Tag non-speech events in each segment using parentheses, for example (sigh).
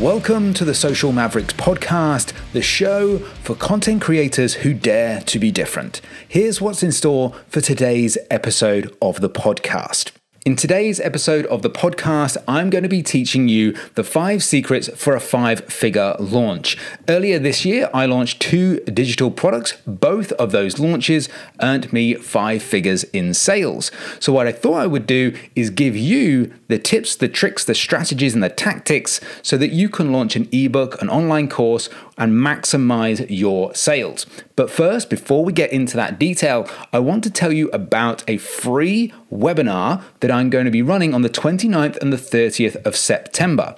Welcome to the Social Mavericks podcast, the show for content creators who dare to be different. Here's what's in store for today's episode of the podcast. In today's episode of the podcast, I'm going to be teaching you the five secrets for a five figure launch. Earlier this year, I launched two digital products. Both of those launches earned me five figures in sales. So, what I thought I would do is give you the tips, the tricks, the strategies, and the tactics so that you can launch an ebook, an online course, and maximize your sales. But first, before we get into that detail, I want to tell you about a free webinar that I'm going to be running on the 29th and the 30th of September.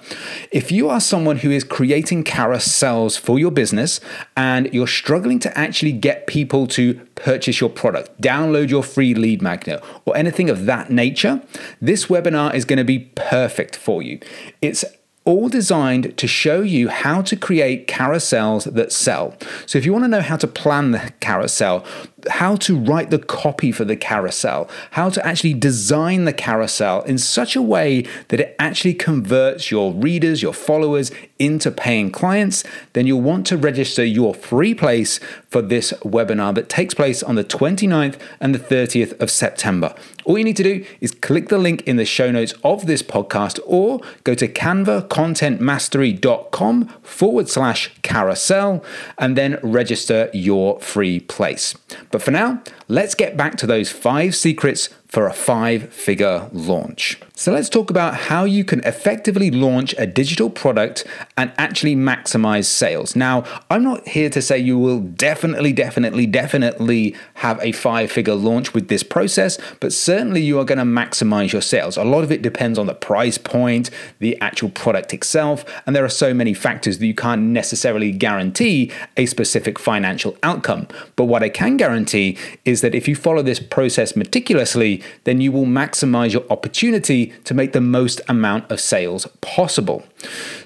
If you are someone who is creating carousels for your business and you're struggling to actually get people to purchase your product, download your free lead magnet, or anything of that nature, this webinar is going to be perfect for you. It's all designed to show you how to create carousels that sell. So, if you want to know how to plan the (laughs) carousel, how to write the copy for the carousel, how to actually design the carousel in such a way that it actually converts your readers, your followers into paying clients, then you'll want to register your free place for this webinar that takes place on the 29th and the 30th of September. All you need to do is click the link in the show notes of this podcast or go to canvacontentmastery.com forward slash carousel and then register your free place. But for now, let's get back to those five secrets for a five figure launch. So let's talk about how you can effectively launch a digital product and actually maximize sales. Now, I'm not here to say you will definitely, definitely, definitely have a five figure launch with this process, but certainly you are going to maximize your sales. A lot of it depends on the price point, the actual product itself, and there are so many factors that you can't necessarily guarantee a specific financial outcome. But what I can guarantee is that if you follow this process meticulously, then you will maximize your opportunity to make the most amount of sales possible.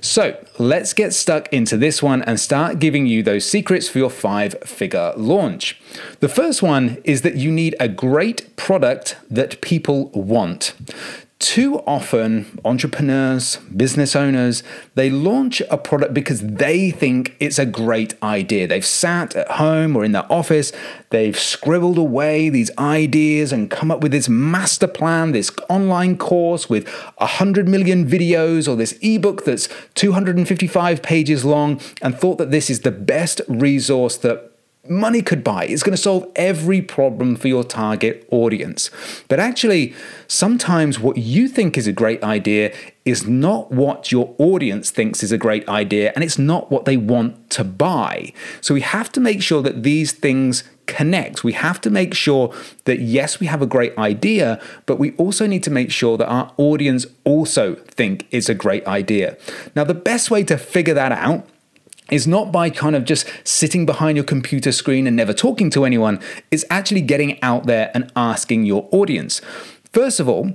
So let's get stuck into this one and start giving you those secrets for your five figure launch. The first one is that you need a great product that people want. Too often, entrepreneurs, business owners, they launch a product because they think it's a great idea. They've sat at home or in their office, they've scribbled away these ideas and come up with this master plan, this online course with 100 million videos, or this ebook that's 255 pages long, and thought that this is the best resource that money could buy. It's going to solve every problem for your target audience. But actually, sometimes what you think is a great idea is not what your audience thinks is a great idea, and it's not what they want to buy. So we have to make sure that these things connect. We have to make sure that yes, we have a great idea, but we also need to make sure that our audience also think it's a great idea. Now, the best way to figure that out is not by kind of just sitting behind your computer screen and never talking to anyone, it's actually getting out there and asking your audience. First of all,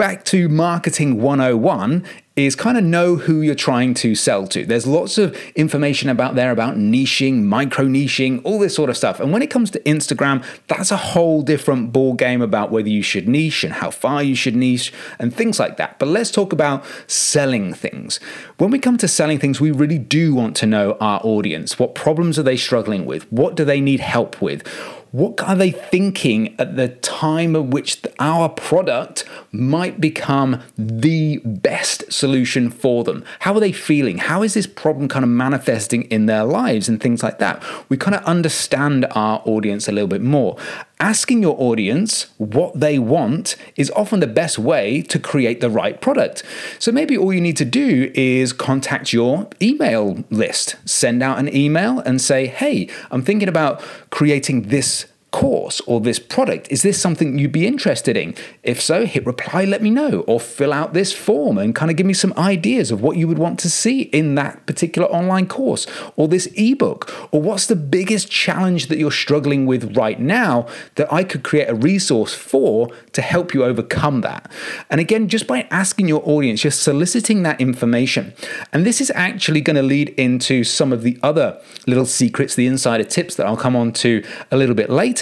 back to marketing 101 is kind of know who you're trying to sell to. There's lots of information about there about niching, micro niching, all this sort of stuff. And when it comes to Instagram, that's a whole different ball game about whether you should niche and how far you should niche and things like that. But let's talk about selling things. When we come to selling things, we really do want to know our audience. What problems are they struggling with? What do they need help with? What are they thinking at the time at which our product might become the best solution for them? How are they feeling? How is this problem kind of manifesting in their lives and things like that? We kind of understand our audience a little bit more. Asking your audience what they want is often the best way to create the right product. So maybe all you need to do is contact your email list, send out an email and say, hey, I'm thinking about creating this course or this product? Is this something you'd be interested in? If so, hit reply, let me know, or fill out this form and kind of give me some ideas of what you would want to see in that particular online course or this ebook. Or what's the biggest challenge that you're struggling with right now that I could create a resource for to help you overcome that? And again, just by asking your audience, you're soliciting that information. And this is actually going to lead into some of the other little secrets, the insider tips that I'll come on to a little bit later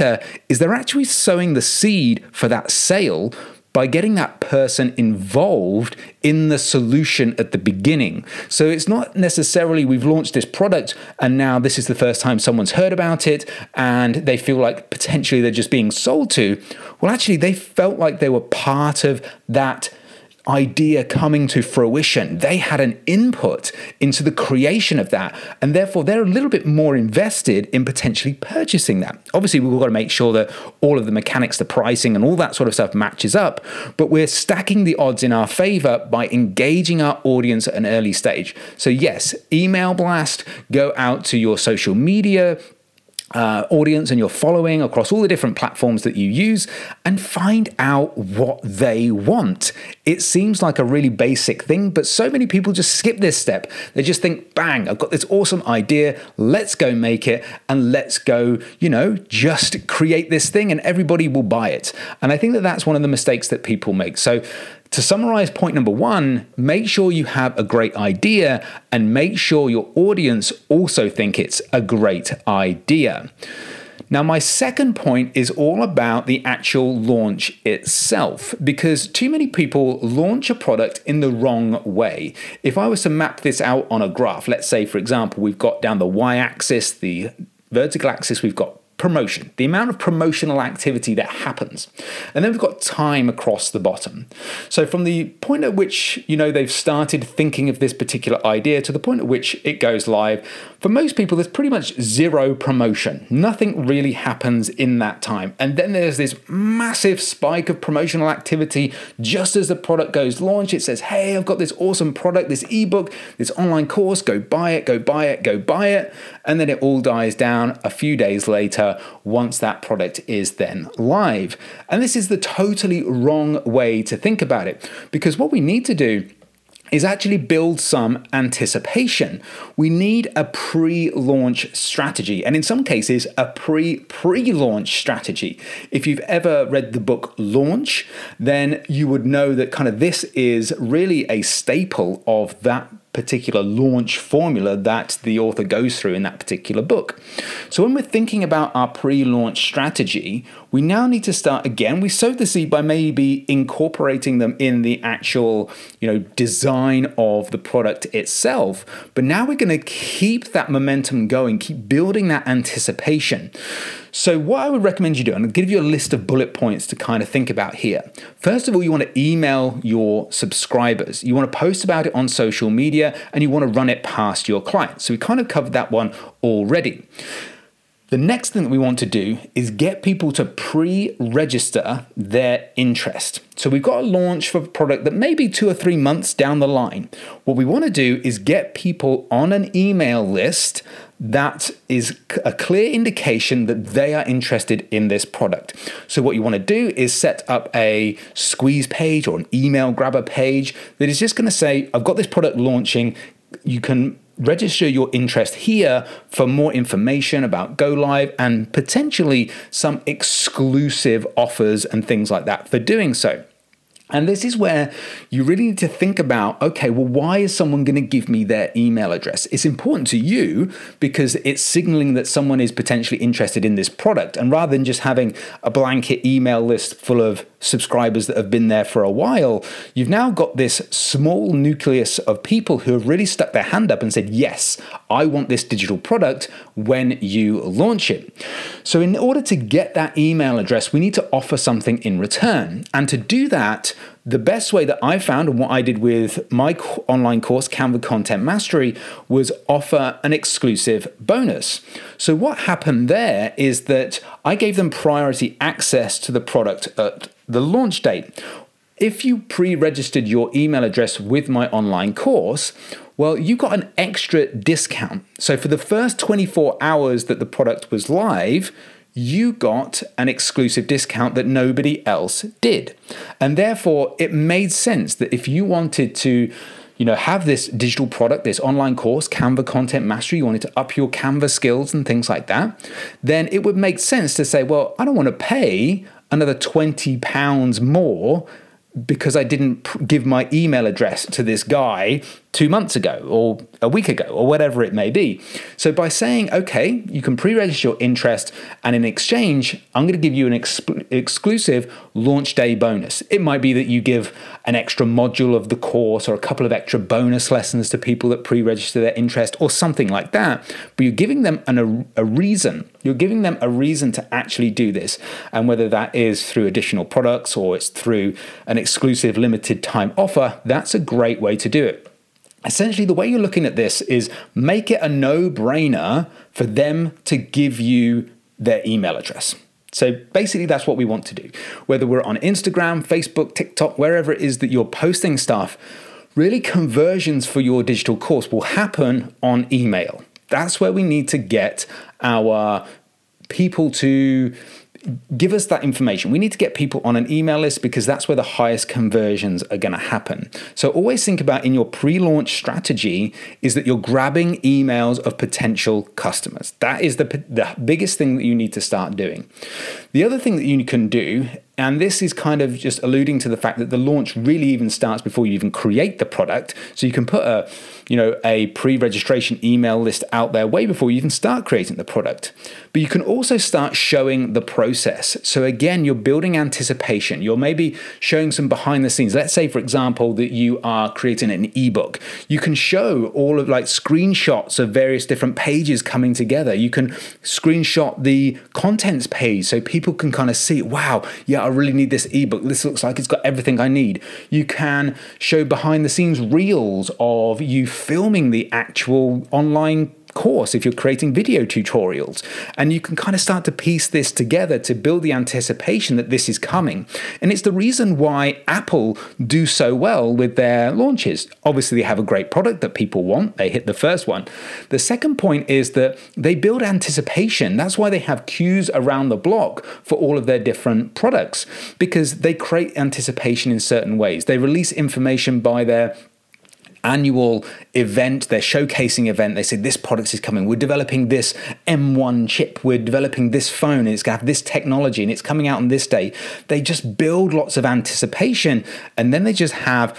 is they're actually sowing the seed for that sale by getting that person involved in the solution at the beginning. So it's not necessarily we've launched this product and now this is the first time someone's heard about it and they feel like potentially they're just being sold to. Well, actually, they felt like they were part of that idea coming to fruition. They had an input into the creation of that, and therefore they're a little bit more invested in potentially purchasing that. Obviously, we've got to make sure that all of the mechanics, the pricing, and all that sort of stuff matches up, but we're stacking the odds in our favor by engaging our audience at an early stage. So, yes, email blast, go out to your social media uh, audience and your following across all the different platforms that you use and find out what they want. It seems like a really basic thing, but so many people just skip this step. They just think, bang, I've got this awesome idea, let's go make it and let's go, you know, just create this thing and everybody will buy it. And I think that that's one of the mistakes that people make. So to summarize point number one, make sure you have a great idea and make sure your audience also think it's a great idea. Now, my second point is all about the actual launch itself, because too many people launch a product in the wrong way. If I was to map this out on a graph, let's say, for example, we've got down the y axis, the vertical axis, we've got promotion, the amount of promotional activity that happens. And then we've got time across the bottom. So from the point at which, you know, they've started thinking of this particular idea to the point at which it goes live, for most people there's pretty much zero promotion. Nothing really happens in that time. And then there's this massive spike of promotional activity just as the product goes launch. It says, "Hey, I've got this awesome product, this ebook, this online course, go buy it, go buy it, go buy it." And then it all dies down a few days later once that product is then live. And this is the totally wrong way to think about it because what we need to do is actually build some anticipation. We need a pre launch strategy, and in some cases, a pre pre launch strategy. If you've ever read the book Launch, then you would know that kind of this is really a staple of that particular launch formula that the author goes through in that particular book. So when we're thinking about our pre-launch strategy, we now need to start again. We sowed the seed by maybe incorporating them in the actual, you know, design of the product itself. But now we're going to keep that momentum going, keep building that anticipation. So, what I would recommend you do, and I'll give you a list of bullet points to kind of think about here. First of all, you want to email your subscribers. You want to post about it on social media and you want to run it past your clients. So, we kind of covered that one already. The next thing that we want to do is get people to pre register their interest. So we've got a launch for a product that may be two or three months down the line. What we want to do is get people on an email list that is a clear indication that they are interested in this product. So, what you want to do is set up a squeeze page or an email grabber page that is just going to say, I've got this product launching. You can register your interest here for more information about Go Live and potentially some exclusive offers and things like that for doing so. And this is where you really need to think about okay, well, why is someone going to give me their email address? It's important to you because it's signaling that someone is potentially interested in this product. And rather than just having a blanket email list full of subscribers that have been there for a while, you've now got this small nucleus of people who have really stuck their hand up and said, Yes, I want this digital product when you launch it. So, in order to get that email address, we need to offer something in return. And to do that, the best way that I found and what I did with my online course, Canva Content Mastery, was offer an exclusive bonus. So, what happened there is that I gave them priority access to the product at the launch date. If you pre registered your email address with my online course, well, you got an extra discount. So, for the first 24 hours that the product was live, you got an exclusive discount that nobody else did. And therefore, it made sense that if you wanted to you know, have this digital product, this online course, Canva Content Mastery, you wanted to up your Canva skills and things like that, then it would make sense to say, well, I don't want to pay another 20 pounds more because I didn't give my email address to this guy two months ago or a week ago or whatever it may be. So by saying, okay, you can pre register your interest, and in exchange, I'm going to give you an exp- exclusive launch day bonus. It might be that you give an extra module of the course or a couple of extra bonus lessons to people that pre register their interest or something like that. But you're giving them an, a, a reason. You're giving them a reason to actually do this. And whether that is through additional products or it's through an exclusive limited time offer, that's a great way to do it. Essentially, the way you're looking at this is make it a no brainer for them to give you their email address. So basically, that's what we want to do. Whether we're on Instagram, Facebook, TikTok, wherever it is that you're posting stuff, really conversions for your digital course will happen on email. That's where we need to get our people to give us that information. We need to get people on an email list because that's where the highest conversions are going to happen. So always think about in your pre-launch strategy is that you're grabbing emails of potential customers. That is the the biggest thing that you need to start doing. The other thing that you can do and this is kind of just alluding to the fact that the launch really even starts before you even create the product. So you can put a, you know, a pre-registration email list out there way before you even start creating the product. But you can also start showing the process. So again, you're building anticipation. You're maybe showing some behind the scenes. Let's say, for example, that you are creating an ebook. You can show all of like screenshots of various different pages coming together. You can screenshot the contents page so people can kind of see, wow, yeah, I really need this ebook. This looks like it's got everything I need. You can show behind the scenes reels of you filming the actual online course if you're creating video tutorials. And you can kind of start to piece this together to build the anticipation that this is coming. And it's the reason why Apple do so well with their launches. Obviously, they have a great product that people want, they hit the first one. The second point is that they build anticipation. That's why they have queues around the block for all of their different products because they create anticipation in certain ways. They release information by their annual event, their showcasing event, they say this product is coming. We're developing this M1 chip. We're developing this phone. And it's going to have this technology and it's coming out on this day. They just build lots of anticipation and then they just have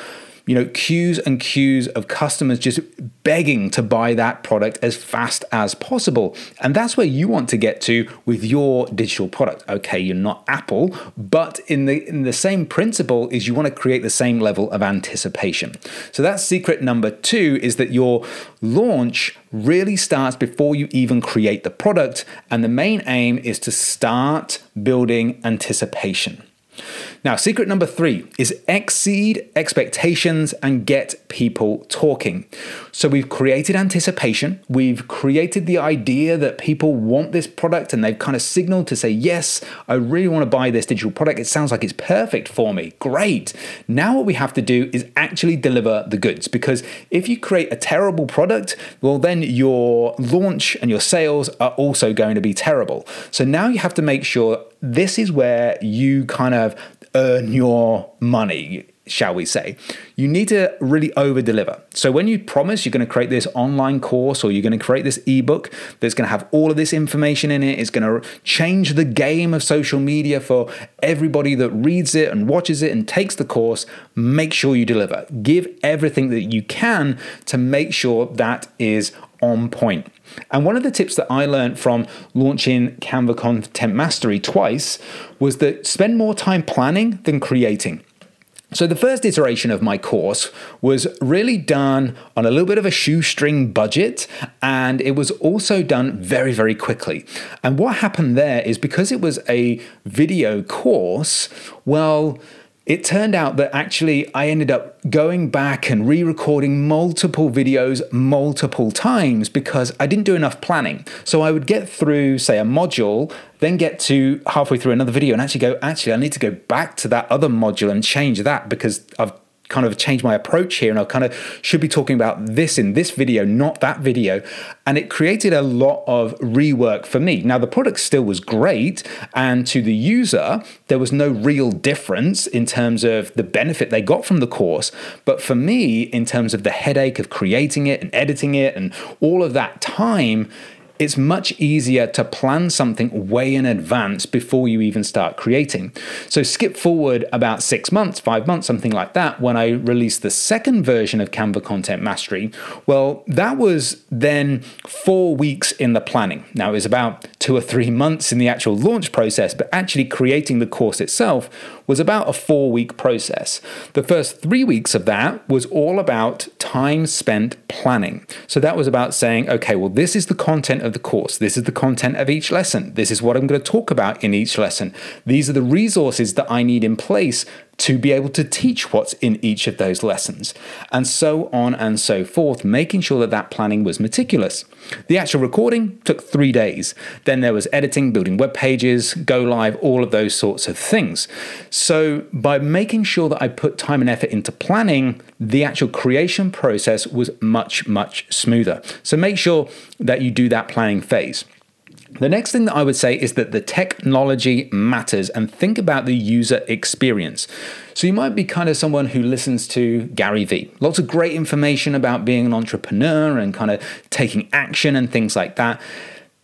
you know, queues and queues of customers just begging to buy that product as fast as possible. And that's where you want to get to with your digital product. Okay, you're not Apple, but in the in the same principle is you want to create the same level of anticipation. So that's secret number 2 is that your launch really starts before you even create the product and the main aim is to start building anticipation. Now, secret number three is exceed expectations and get people talking. So, we've created anticipation, we've created the idea that people want this product, and they've kind of signaled to say, Yes, I really want to buy this digital product. It sounds like it's perfect for me. Great. Now, what we have to do is actually deliver the goods because if you create a terrible product, well, then your launch and your sales are also going to be terrible. So, now you have to make sure this is where you kind of earn your money shall we say. You need to really over deliver. So when you promise you're going to create this online course or you're going to create this ebook that's going to have all of this information in it, it's going to change the game of social media for everybody that reads it and watches it and takes the course, make sure you deliver. Give everything that you can to make sure that is on point. And one of the tips that I learned from launching Canva Content Mastery twice was that spend more time planning than creating. So, the first iteration of my course was really done on a little bit of a shoestring budget, and it was also done very, very quickly. And what happened there is because it was a video course, well, it turned out that actually I ended up going back and re recording multiple videos multiple times because I didn't do enough planning. So I would get through, say, a module, then get to halfway through another video and actually go, actually, I need to go back to that other module and change that because I've kind of change my approach here and I kind of should be talking about this in this video, not that video. And it created a lot of rework for me. Now, the product still was great, and to the user, there was no real difference in terms of the benefit they got from the course. But for me, in terms of the headache of creating it and editing it and all of that time, it's much easier to plan something way in advance before you even start creating. So skip forward about six months, five months, something like that, when I released the second version of Canva Content Mastery. Well, that was then four weeks in the planning. Now, it was about two or three months in the actual launch process, but actually creating the course itself was about a four week process. The first three weeks of that was all about time spent planning. So that was about saying, okay, well, this is the content of the course, this is the content of each lesson, this is what I'm going to talk about in each lesson, these are the resources that I need in place to be able to teach what's in each of those lessons, and so on and so forth, making sure that that planning was meticulous. The actual recording took three days. Then there was editing, building web pages, go live, all of those sorts of things. So, by making sure that I put time and effort into planning, the actual creation process was much, much smoother. So, make sure that you do that planning phase. The next thing that I would say is that the technology matters and think about the user experience. So you might be kind of someone who listens to Gary Vee. Lots of great information about being an entrepreneur and kind of taking action and things like that.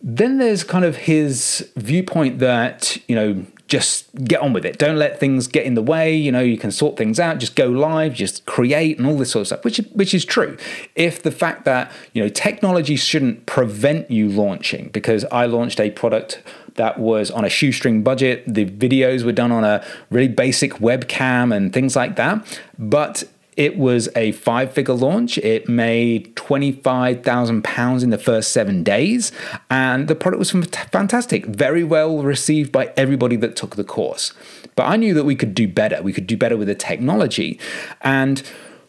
Then there's kind of his viewpoint that, you know, just get on with it. Don't let things get in the way. You know, you can sort things out. Just go live. Just create and all this sort of stuff, which which is true. If the fact that you know technology shouldn't prevent you launching, because I launched a product that was on a shoestring budget. The videos were done on a really basic webcam and things like that. But it was a five figure launch. It made £25,000 in the first seven days, and the product was fantastic, very well received by everybody that took the course. But I knew that we could do better. We could do better with the technology. And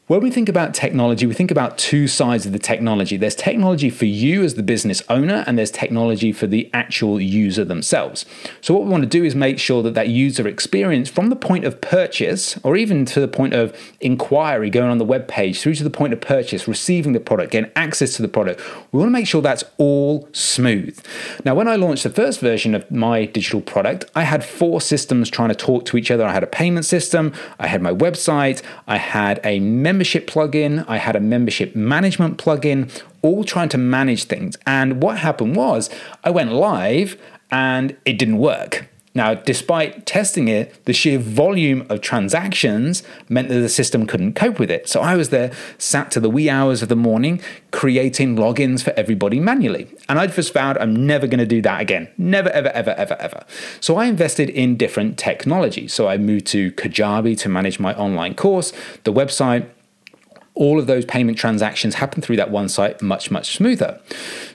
when we think about technology, we think about two sides of the technology. There's technology for you as the business owner, and there's technology for the actual user themselves. So, what we want to do is make sure that that user experience from the point of purchase, or even to the point of inquiry, going on the web page, through to the point of purchase, receiving the product, getting access to the product, we want to make sure that's all smooth. Now, when I launched the first version of my digital product, I had four systems trying to talk to each other. I had a payment system, I had my website, I had a membership membership plugin, I had a membership management plugin, all trying to manage things. And what happened was I went live and it didn't work. Now, despite testing it, the sheer volume of transactions meant that the system couldn't cope with it. So I was there, sat to the wee hours of the morning, creating logins for everybody manually. And I just vowed I'm never going to do that again. Never, ever, ever, ever, ever. So I invested in different technology. So I moved to Kajabi to manage my online course, the website, all of those payment transactions happen through that one site much, much smoother.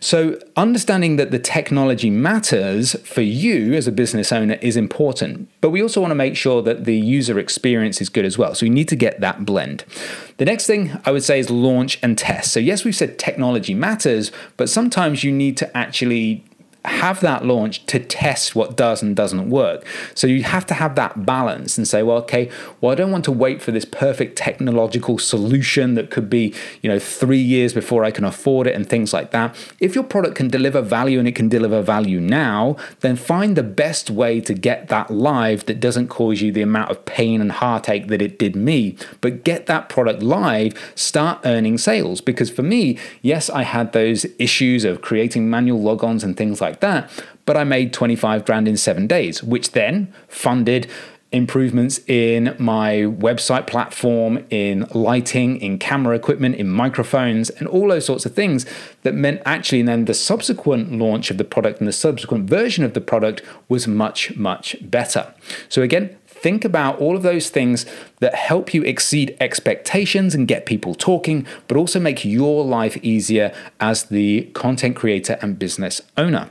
So, understanding that the technology matters for you as a business owner is important, but we also want to make sure that the user experience is good as well. So, we need to get that blend. The next thing I would say is launch and test. So, yes, we've said technology matters, but sometimes you need to actually have that launch to test what does and doesn't work. So you have to have that balance and say, well, okay, well, I don't want to wait for this perfect technological solution that could be, you know, three years before I can afford it and things like that. If your product can deliver value and it can deliver value now, then find the best way to get that live that doesn't cause you the amount of pain and heartache that it did me. But get that product live, start earning sales. Because for me, yes, I had those issues of creating manual logons and things like like that. But I made 25 grand in seven days, which then funded improvements in my website platform, in lighting, in camera equipment, in microphones, and all those sorts of things that meant actually then the subsequent launch of the product and the subsequent version of the product was much, much better. So, again, think about all of those things that help you exceed expectations and get people talking, but also make your life easier as the content creator and business owner.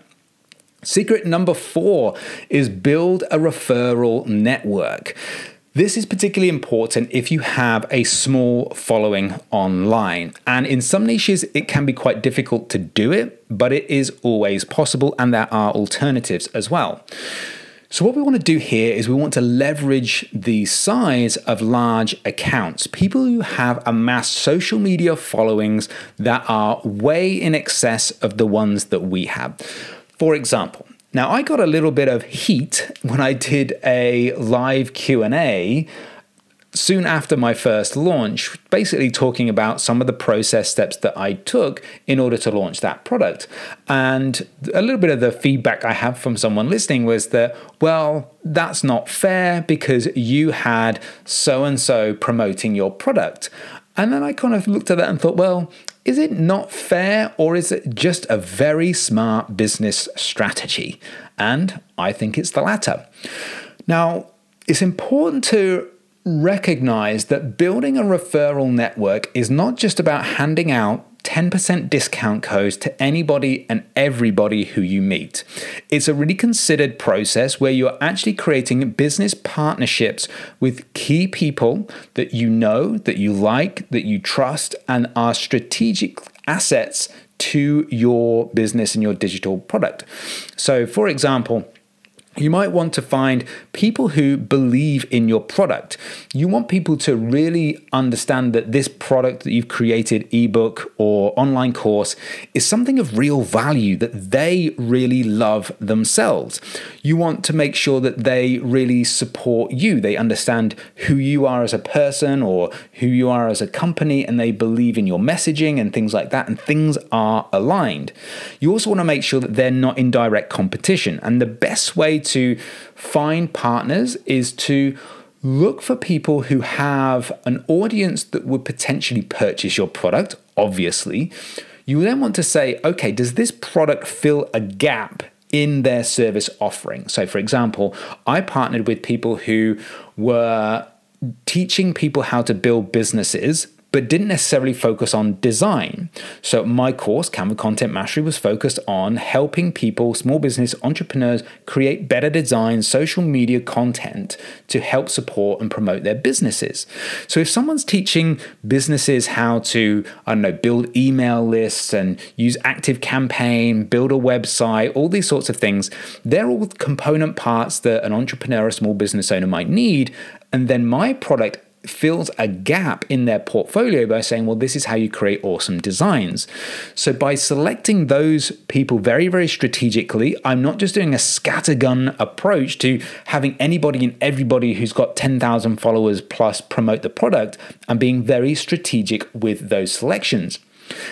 Secret number four is build a referral network. This is particularly important if you have a small following online. And in some niches, it can be quite difficult to do it, but it is always possible, and there are alternatives as well. So, what we want to do here is we want to leverage the size of large accounts, people who have amassed social media followings that are way in excess of the ones that we have. For example, now I got a little bit of heat when I did a live Q&A soon after my first launch, basically talking about some of the process steps that I took in order to launch that product. And a little bit of the feedback I have from someone listening was that, well, that's not fair because you had so and so promoting your product. And then I kind of looked at that and thought, well, is it not fair or is it just a very smart business strategy? And I think it's the latter. Now, it's important to recognize that building a referral network is not just about handing out 10% discount codes to anybody and everybody who you meet. It's a really considered process where you're actually creating business partnerships with key people that you know, that you like, that you trust, and are strategic assets to your business and your digital product. So, for example, you might want to find people who believe in your product. You want people to really understand that this product that you've created, ebook or online course, is something of real value that they really love themselves. You want to make sure that they really support you. They understand who you are as a person or who you are as a company, and they believe in your messaging and things like that, and things are aligned. You also want to make sure that they're not in direct competition. And the best way to find partners is to look for people who have an audience that would potentially purchase your product, obviously. You then want to say, okay, does this product fill a gap in their service offering? So, for example, I partnered with people who were teaching people how to build businesses but didn't necessarily focus on design. So, my course, Canva Content Mastery, was focused on helping people, small business entrepreneurs, create better design, social media content to help support and promote their businesses. So, if someone's teaching businesses how to, I don't know, build email lists and use Active Campaign, build a website, all these sorts of things, they're all component parts that an entrepreneur or small business owner might need. And then my product fills a gap in their portfolio by saying, well, this is how you create awesome designs. So by selecting those people very, very strategically, I'm not just doing a scattergun approach to having anybody and everybody who's got 10,000 followers plus promote the product. I'm being very strategic with those selections.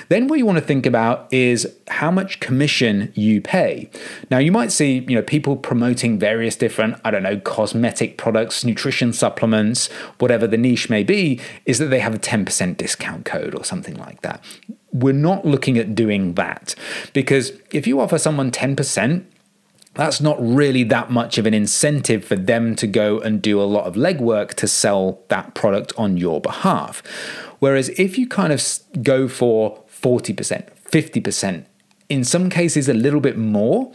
Then what you want to think about is how much commission you pay. Now you might see, you know, people promoting various different, I don't know, cosmetic products, nutrition supplements, whatever the niche may be, is that they have a 10% discount code or something like that. We're not looking at doing that because if you offer someone 10%, that's not really that much of an incentive for them to go and do a lot of legwork to sell that product on your behalf. Whereas if you kind of go for 40%, 50%, in some cases a little bit more,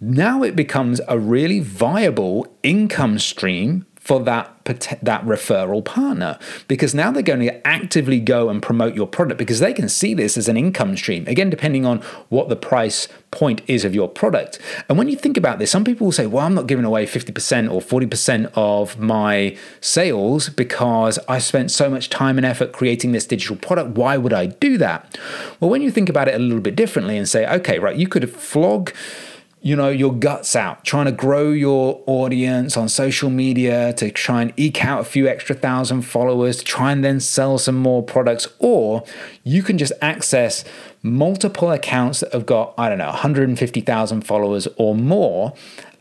now it becomes a really viable income stream for that that referral partner. Because now they're going to actively go and promote your product because they can see this as an income stream again depending on what the price point is of your product. And when you think about this some people will say well I'm not giving away 50% or 40% of my sales because I spent so much time and effort creating this digital product. Why would I do that? Well when you think about it a little bit differently and say okay right you could flog you know, your guts out, trying to grow your audience on social media to try and eke out a few extra thousand followers to try and then sell some more products. Or you can just access multiple accounts that have got, I don't know, 150,000 followers or more.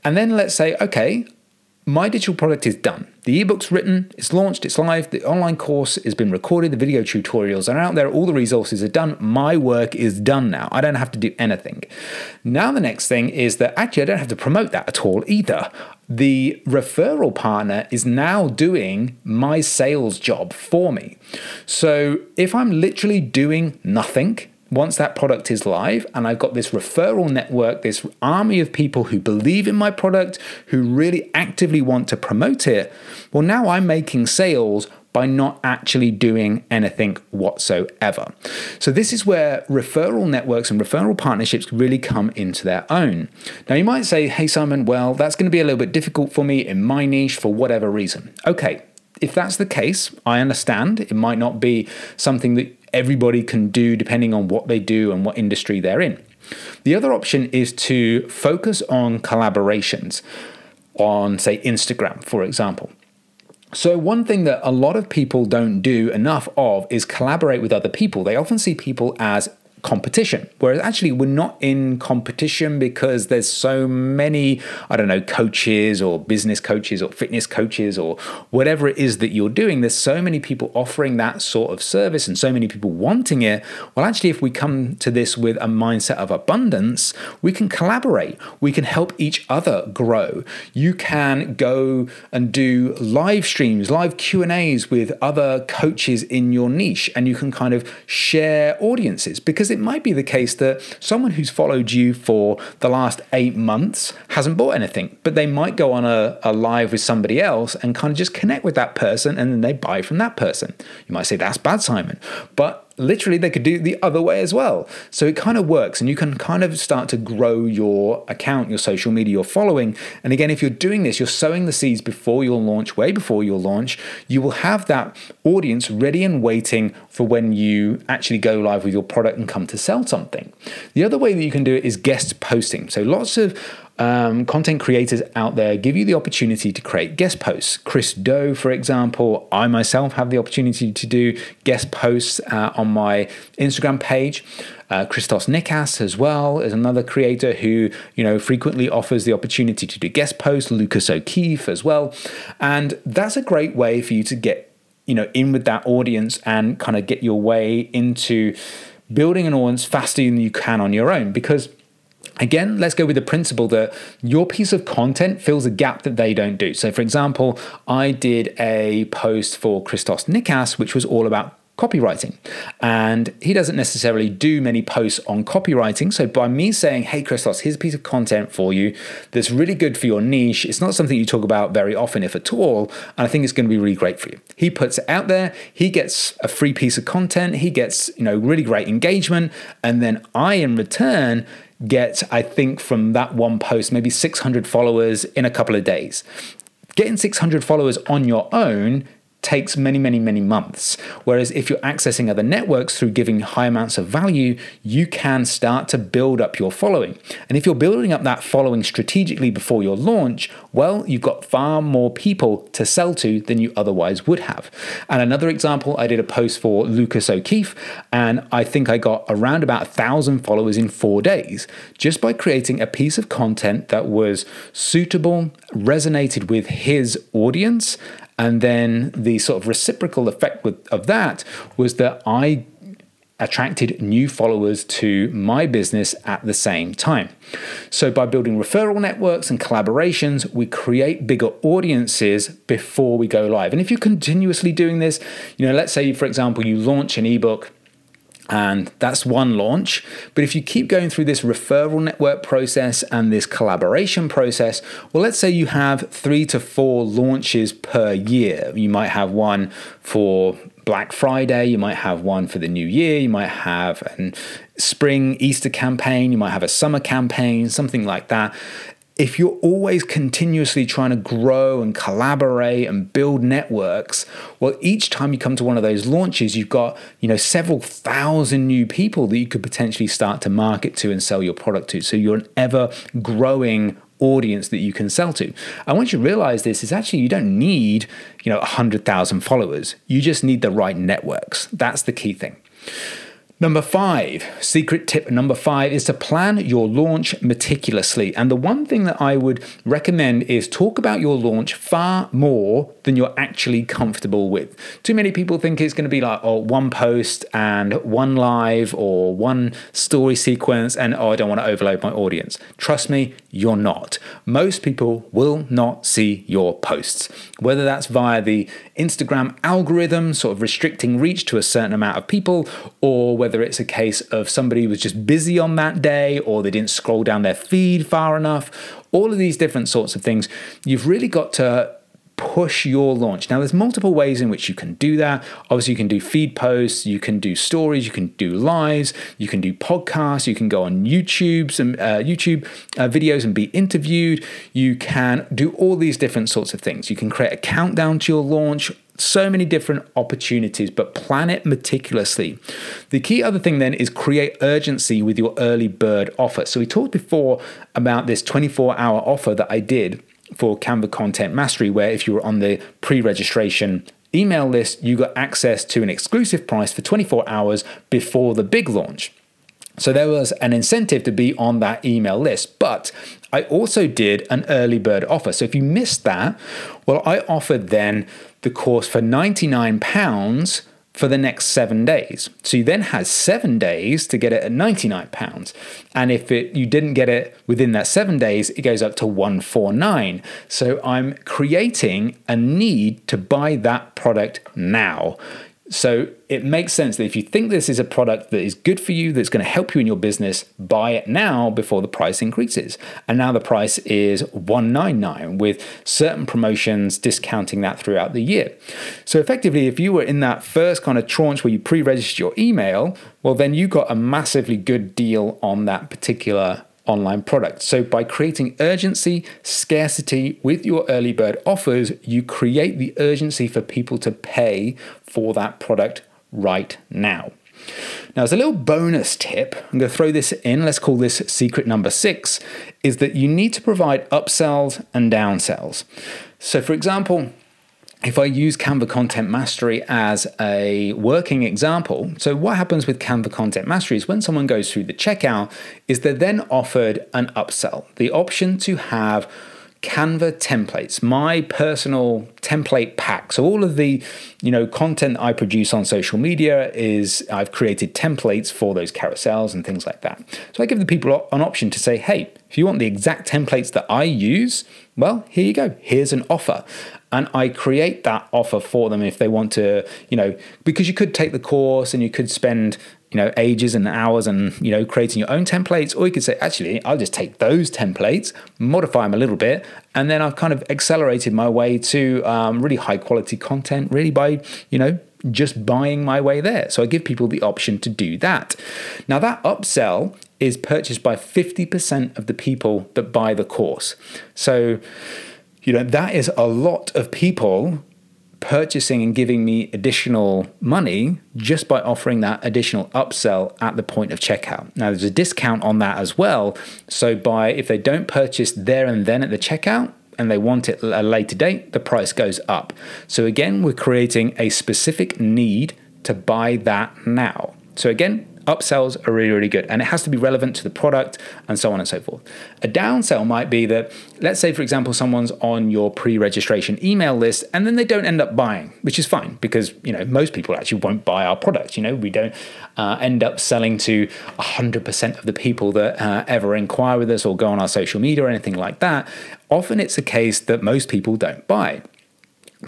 And then let's say, okay, my digital product is done. The ebook's written, it's launched, it's live, the online course has been recorded, the video tutorials are out there, all the resources are done. My work is done now. I don't have to do anything. Now, the next thing is that actually I don't have to promote that at all either. The referral partner is now doing my sales job for me. So if I'm literally doing nothing, once that product is live and I've got this referral network, this army of people who believe in my product, who really actively want to promote it, well, now I'm making sales by not actually doing anything whatsoever. So, this is where referral networks and referral partnerships really come into their own. Now, you might say, hey, Simon, well, that's going to be a little bit difficult for me in my niche for whatever reason. Okay, if that's the case, I understand. It might not be something that everybody can do depending on what they do and what industry they're in. The other option is to focus on collaborations on, say, Instagram, for example. So, one thing that a lot of people don't do enough of is collaborate with other people. They often see people as competition. Whereas actually, we're not in competition because there's so many, I don't know, coaches or business coaches or fitness coaches or whatever it is that you're doing. There's so many people offering that sort of service and so many people wanting it. Well, actually, if we come to this with a mindset of abundance, we can collaborate. We can help each other grow. You can go and do live streams, live Q&As with other coaches in your niche and you can kind of share audiences because because it might be the case that someone who's followed you for the last eight months hasn't bought anything, but they might go on a, a live with somebody else and kind of just connect with that person and then they buy from that person. You might say that's bad, Simon. But literally they could do it the other way as well. So it kind of works and you can kind of start to grow your account, your social media, your following. And again, if you're doing this, you're sowing the seeds before your launch, way before your launch, you will have that audience ready and waiting for when you actually go live with your product and come to sell something. The other way that you can do it is guest posting. So lots of um, content creators out there give you the opportunity to create guest posts. Chris Do, for example, I myself have the opportunity to do guest posts uh, on my Instagram page. Uh, Christos Nikas as well is another creator who you know frequently offers the opportunity to do guest posts. Lucas O'Keefe as well, and that's a great way for you to get you know in with that audience and kind of get your way into building an audience faster than you can on your own because Again, let's go with the principle that your piece of content fills a gap that they don't do. So, for example, I did a post for Christos Nikas, which was all about copywriting. And he doesn't necessarily do many posts on copywriting. So by me saying, hey, Christos, here's a piece of content for you that's really good for your niche, it's not something you talk about very often, if at all. And I think it's going to be really great for you. He puts it out there, he gets a free piece of content, he gets, you know, really great engagement. And then I, in return, get, I think, from that one post, maybe 600 followers in a couple of days. Getting 600 followers on your own takes many, many, many months. Whereas if you're accessing other networks through giving high amounts of value, you can start to build up your following. And if you're building up that following strategically before your launch, well, you've got far more people to sell to than you otherwise would have. And another example, I did a post for Lucas O'Keefe, and I think I got around about a thousand followers in four days just by creating a piece of content that was suitable, resonated with his audience, and then the sort of reciprocal effect with, of that was that I attracted new followers to my business at the same time. So, by building referral networks and collaborations, we create bigger audiences before we go live. And if you're continuously doing this, you know, let's say, for example, you launch an ebook and that's one launch. But if you keep going through this referral network process and this collaboration process, well, let's say you have three to four launches per year. You might have one for Black Friday, you might have one for the new year, you might have a spring Easter campaign, you might have a summer campaign, something like that if you're always continuously trying to grow and collaborate and build networks, well, each time you come to one of those launches, you've got, you know, several thousand new people that you could potentially start to market to and sell your product to. So you're an ever growing audience that you can sell to. And once you realize this, is actually you don't need, you know, 100,000 followers. You just need the right networks. That's the key thing. Number five, secret tip number five is to plan your launch meticulously. And the one thing that I would recommend is talk about your launch far more than you're actually comfortable with. Too many people think it's going to be like, oh, one post and one live or one story sequence, and oh, I don't want to overload my audience. Trust me, you're not. Most people will not see your posts, whether that's via the Instagram algorithm, sort of restricting reach to a certain amount of people, or whether it's a case of somebody was just busy on that day, or they didn't scroll down their feed far enough. All of these different sorts of things. You've really got to push your launch. Now, there's multiple ways in which you can do that. Obviously, you can do feed posts, you can do stories, you can do lives, you can do podcasts, you can go on YouTube, some uh, YouTube uh, videos and be interviewed. You can do all these different sorts of things. You can create a countdown to your launch. So many different opportunities, but plan it meticulously. The key other thing then is create urgency with your early bird offer. So, we talked before about this 24 hour offer that I did for Canva Content Mastery, where if you were on the pre registration email list, you got access to an exclusive price for 24 hours before the big launch. So there was an incentive to be on that email list. But I also did an early bird offer. So if you missed that, well, I offered then the course for £99 for the next seven days. So you then had seven days to get it at £99. And if it, you didn't get it within that seven days, it goes up to 149 So I'm creating a need to buy that product now. So it makes sense that if you think this is a product that is good for you, that's going to help you in your business, buy it now before the price increases. And now the price is 199 with certain promotions discounting that throughout the year. So effectively, if you were in that first kind of tranche where you pre-registered your email, well then you got a massively good deal on that particular online product. So, by creating urgency, scarcity with your early bird offers, you create the urgency for people to pay for that product right now. Now, as a little bonus tip, I'm going to throw this in, let's call this secret number six, is that you need to provide upsells and downsells. So, for example, if I use Canva Content Mastery as a working example, so what happens with Canva Content Mastery is when someone goes through the checkout, is they're then offered an upsell, the option to have Canva templates, my personal template pack. So all of the, you know, content I produce on social media is I've created templates for those carousels and things like that. So I give the people an option to say, hey, if you want the exact templates that I use, well, here you go. Here's an offer and I create that offer for them if they want to, you know, because you could take the course and you could spend, you know, ages and hours and, you know, creating your own templates, or you could say, actually, I'll just take those templates, modify them a little bit, and then I've kind of accelerated my way to um, really high quality content, really by, you know, just buying my way there. So I give people the option to do that. Now, that upsell is purchased by 50% of the people that buy the course. So, you know, that is a lot of people purchasing and giving me additional money just by offering that additional upsell at the point of checkout. Now there's a discount on that as well. So by if they don't purchase there and then at the checkout and they want it a later date, the price goes up. So again, we're creating a specific need to buy that now. So again, upsells are really, really good. And it has to be relevant to the product and so on and so forth. A downsell might be that, let's say, for example, someone's on your pre registration email list and then they don't end up buying, which is fine because, you know, most people actually won't buy our product. You know, we don't uh, end up selling to 100% of the people that uh, ever inquire with us or go on our social media or anything like that. Often it's a case that most people don't buy.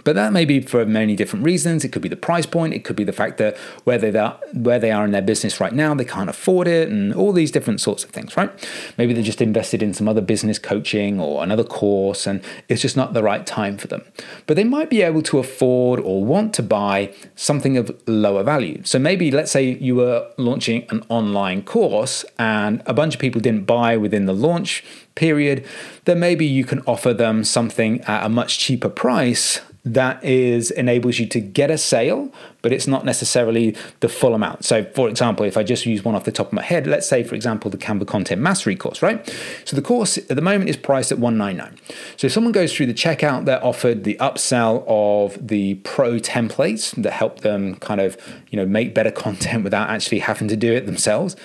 But that may be for many different reasons. It could be the price point. It could be the fact that where they are, where they are in their business right now, they can't afford it, and all these different sorts of things. Right? Maybe they're just invested in some other business coaching or another course, and it's just not the right time for them. But they might be able to afford or want to buy something of lower value. So maybe let's say you were launching an online course, and a bunch of people didn't buy within the launch period. Then maybe you can offer them something at a much cheaper price that is enables you to get a sale, but it's not necessarily the full amount. So, for example, if I just use one off the top of my head, let's say, for example, the Canva Content Mastery course, right? So the course at the moment is priced at 199. So if someone goes through the checkout, they're offered the upsell of the pro templates that help them kind of, you know, make better (laughs) content without actually having to do it themselves.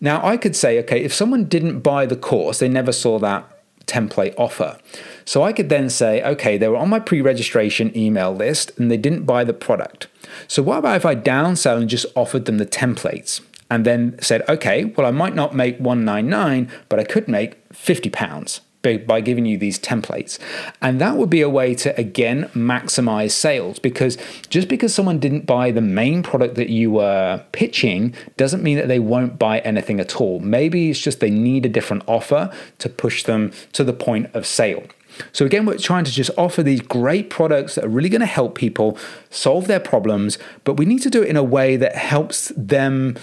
Now, I could say, okay, if someone didn't buy the course, they never saw that template offer. So I could then say, okay, they were on my pre registration email list and they didn't buy the product. So what about if I downsell and just offered them the templates? And then said, okay, well, I might not make 199, but I could make 50 pounds by giving you these templates. And that would be a way to, again, maximize sales because just because someone didn't buy the main product that you were pitching doesn't mean that they won't buy anything at all. Maybe it's just they need a different offer to push them to the point of sale. So, again, we're trying to just offer these great products that are really going to help people solve their problems, but we need to do it in a way that helps them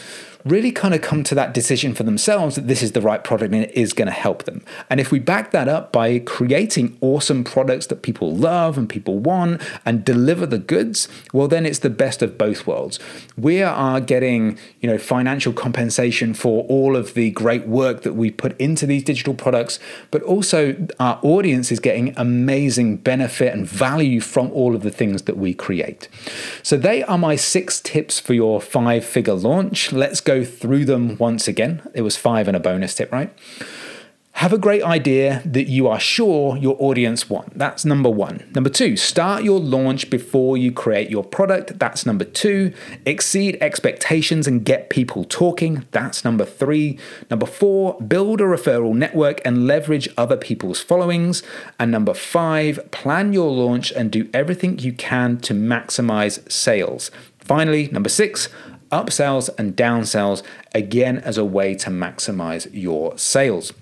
really kind of come to that decision for themselves that this is the right product and it is going to help them. And if we back that up by creating awesome products that people love and people want and deliver the goods, well, then it's the best of both worlds. We are getting, you know, financial compensation for all of the great work that we put into these digital products, but also our audience is getting amazing benefit and value from all of the things that we create. So they are my six tips for your five figure launch. Let's go through them once again. It was five and a bonus tip, right? Have a great idea that you are sure your audience want. That's number one. Number two, start your launch before you create your product. That's number two. Exceed expectations and get people talking. That's number three. Number four, build a referral network and leverage other people's followings. And number five, plan your launch and do everything you can to maximize sales. Finally, number six, upsells and downsells again as a way to maximize your sales.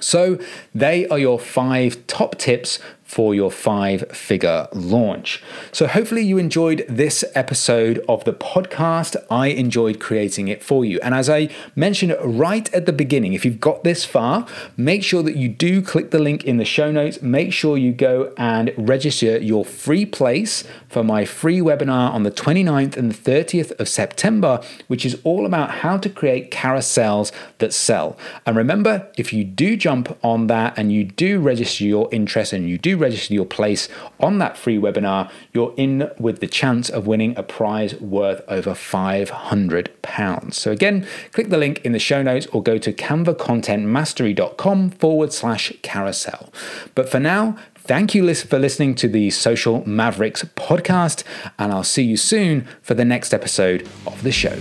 So, they are your five top tips for your five figure launch. So, hopefully, you enjoyed this episode of the podcast. I enjoyed creating it for you. And as I mentioned right at the beginning, if you've got this far, make sure that you do click the link in the show notes. Make sure you go and register your free place for my free webinar on the 29th and the 30th of September, which is all about how to create carousels that sell. And remember, if you do jump on that and you do register your interest and you do register your place on that free webinar, you're in with the chance of winning a prize worth over £500. So, again, click the link in the show notes or go to canvacontentmastery.com forward slash carousel. But for now, Thank you for listening to the Social Mavericks podcast, and I'll see you soon for the next episode of the show.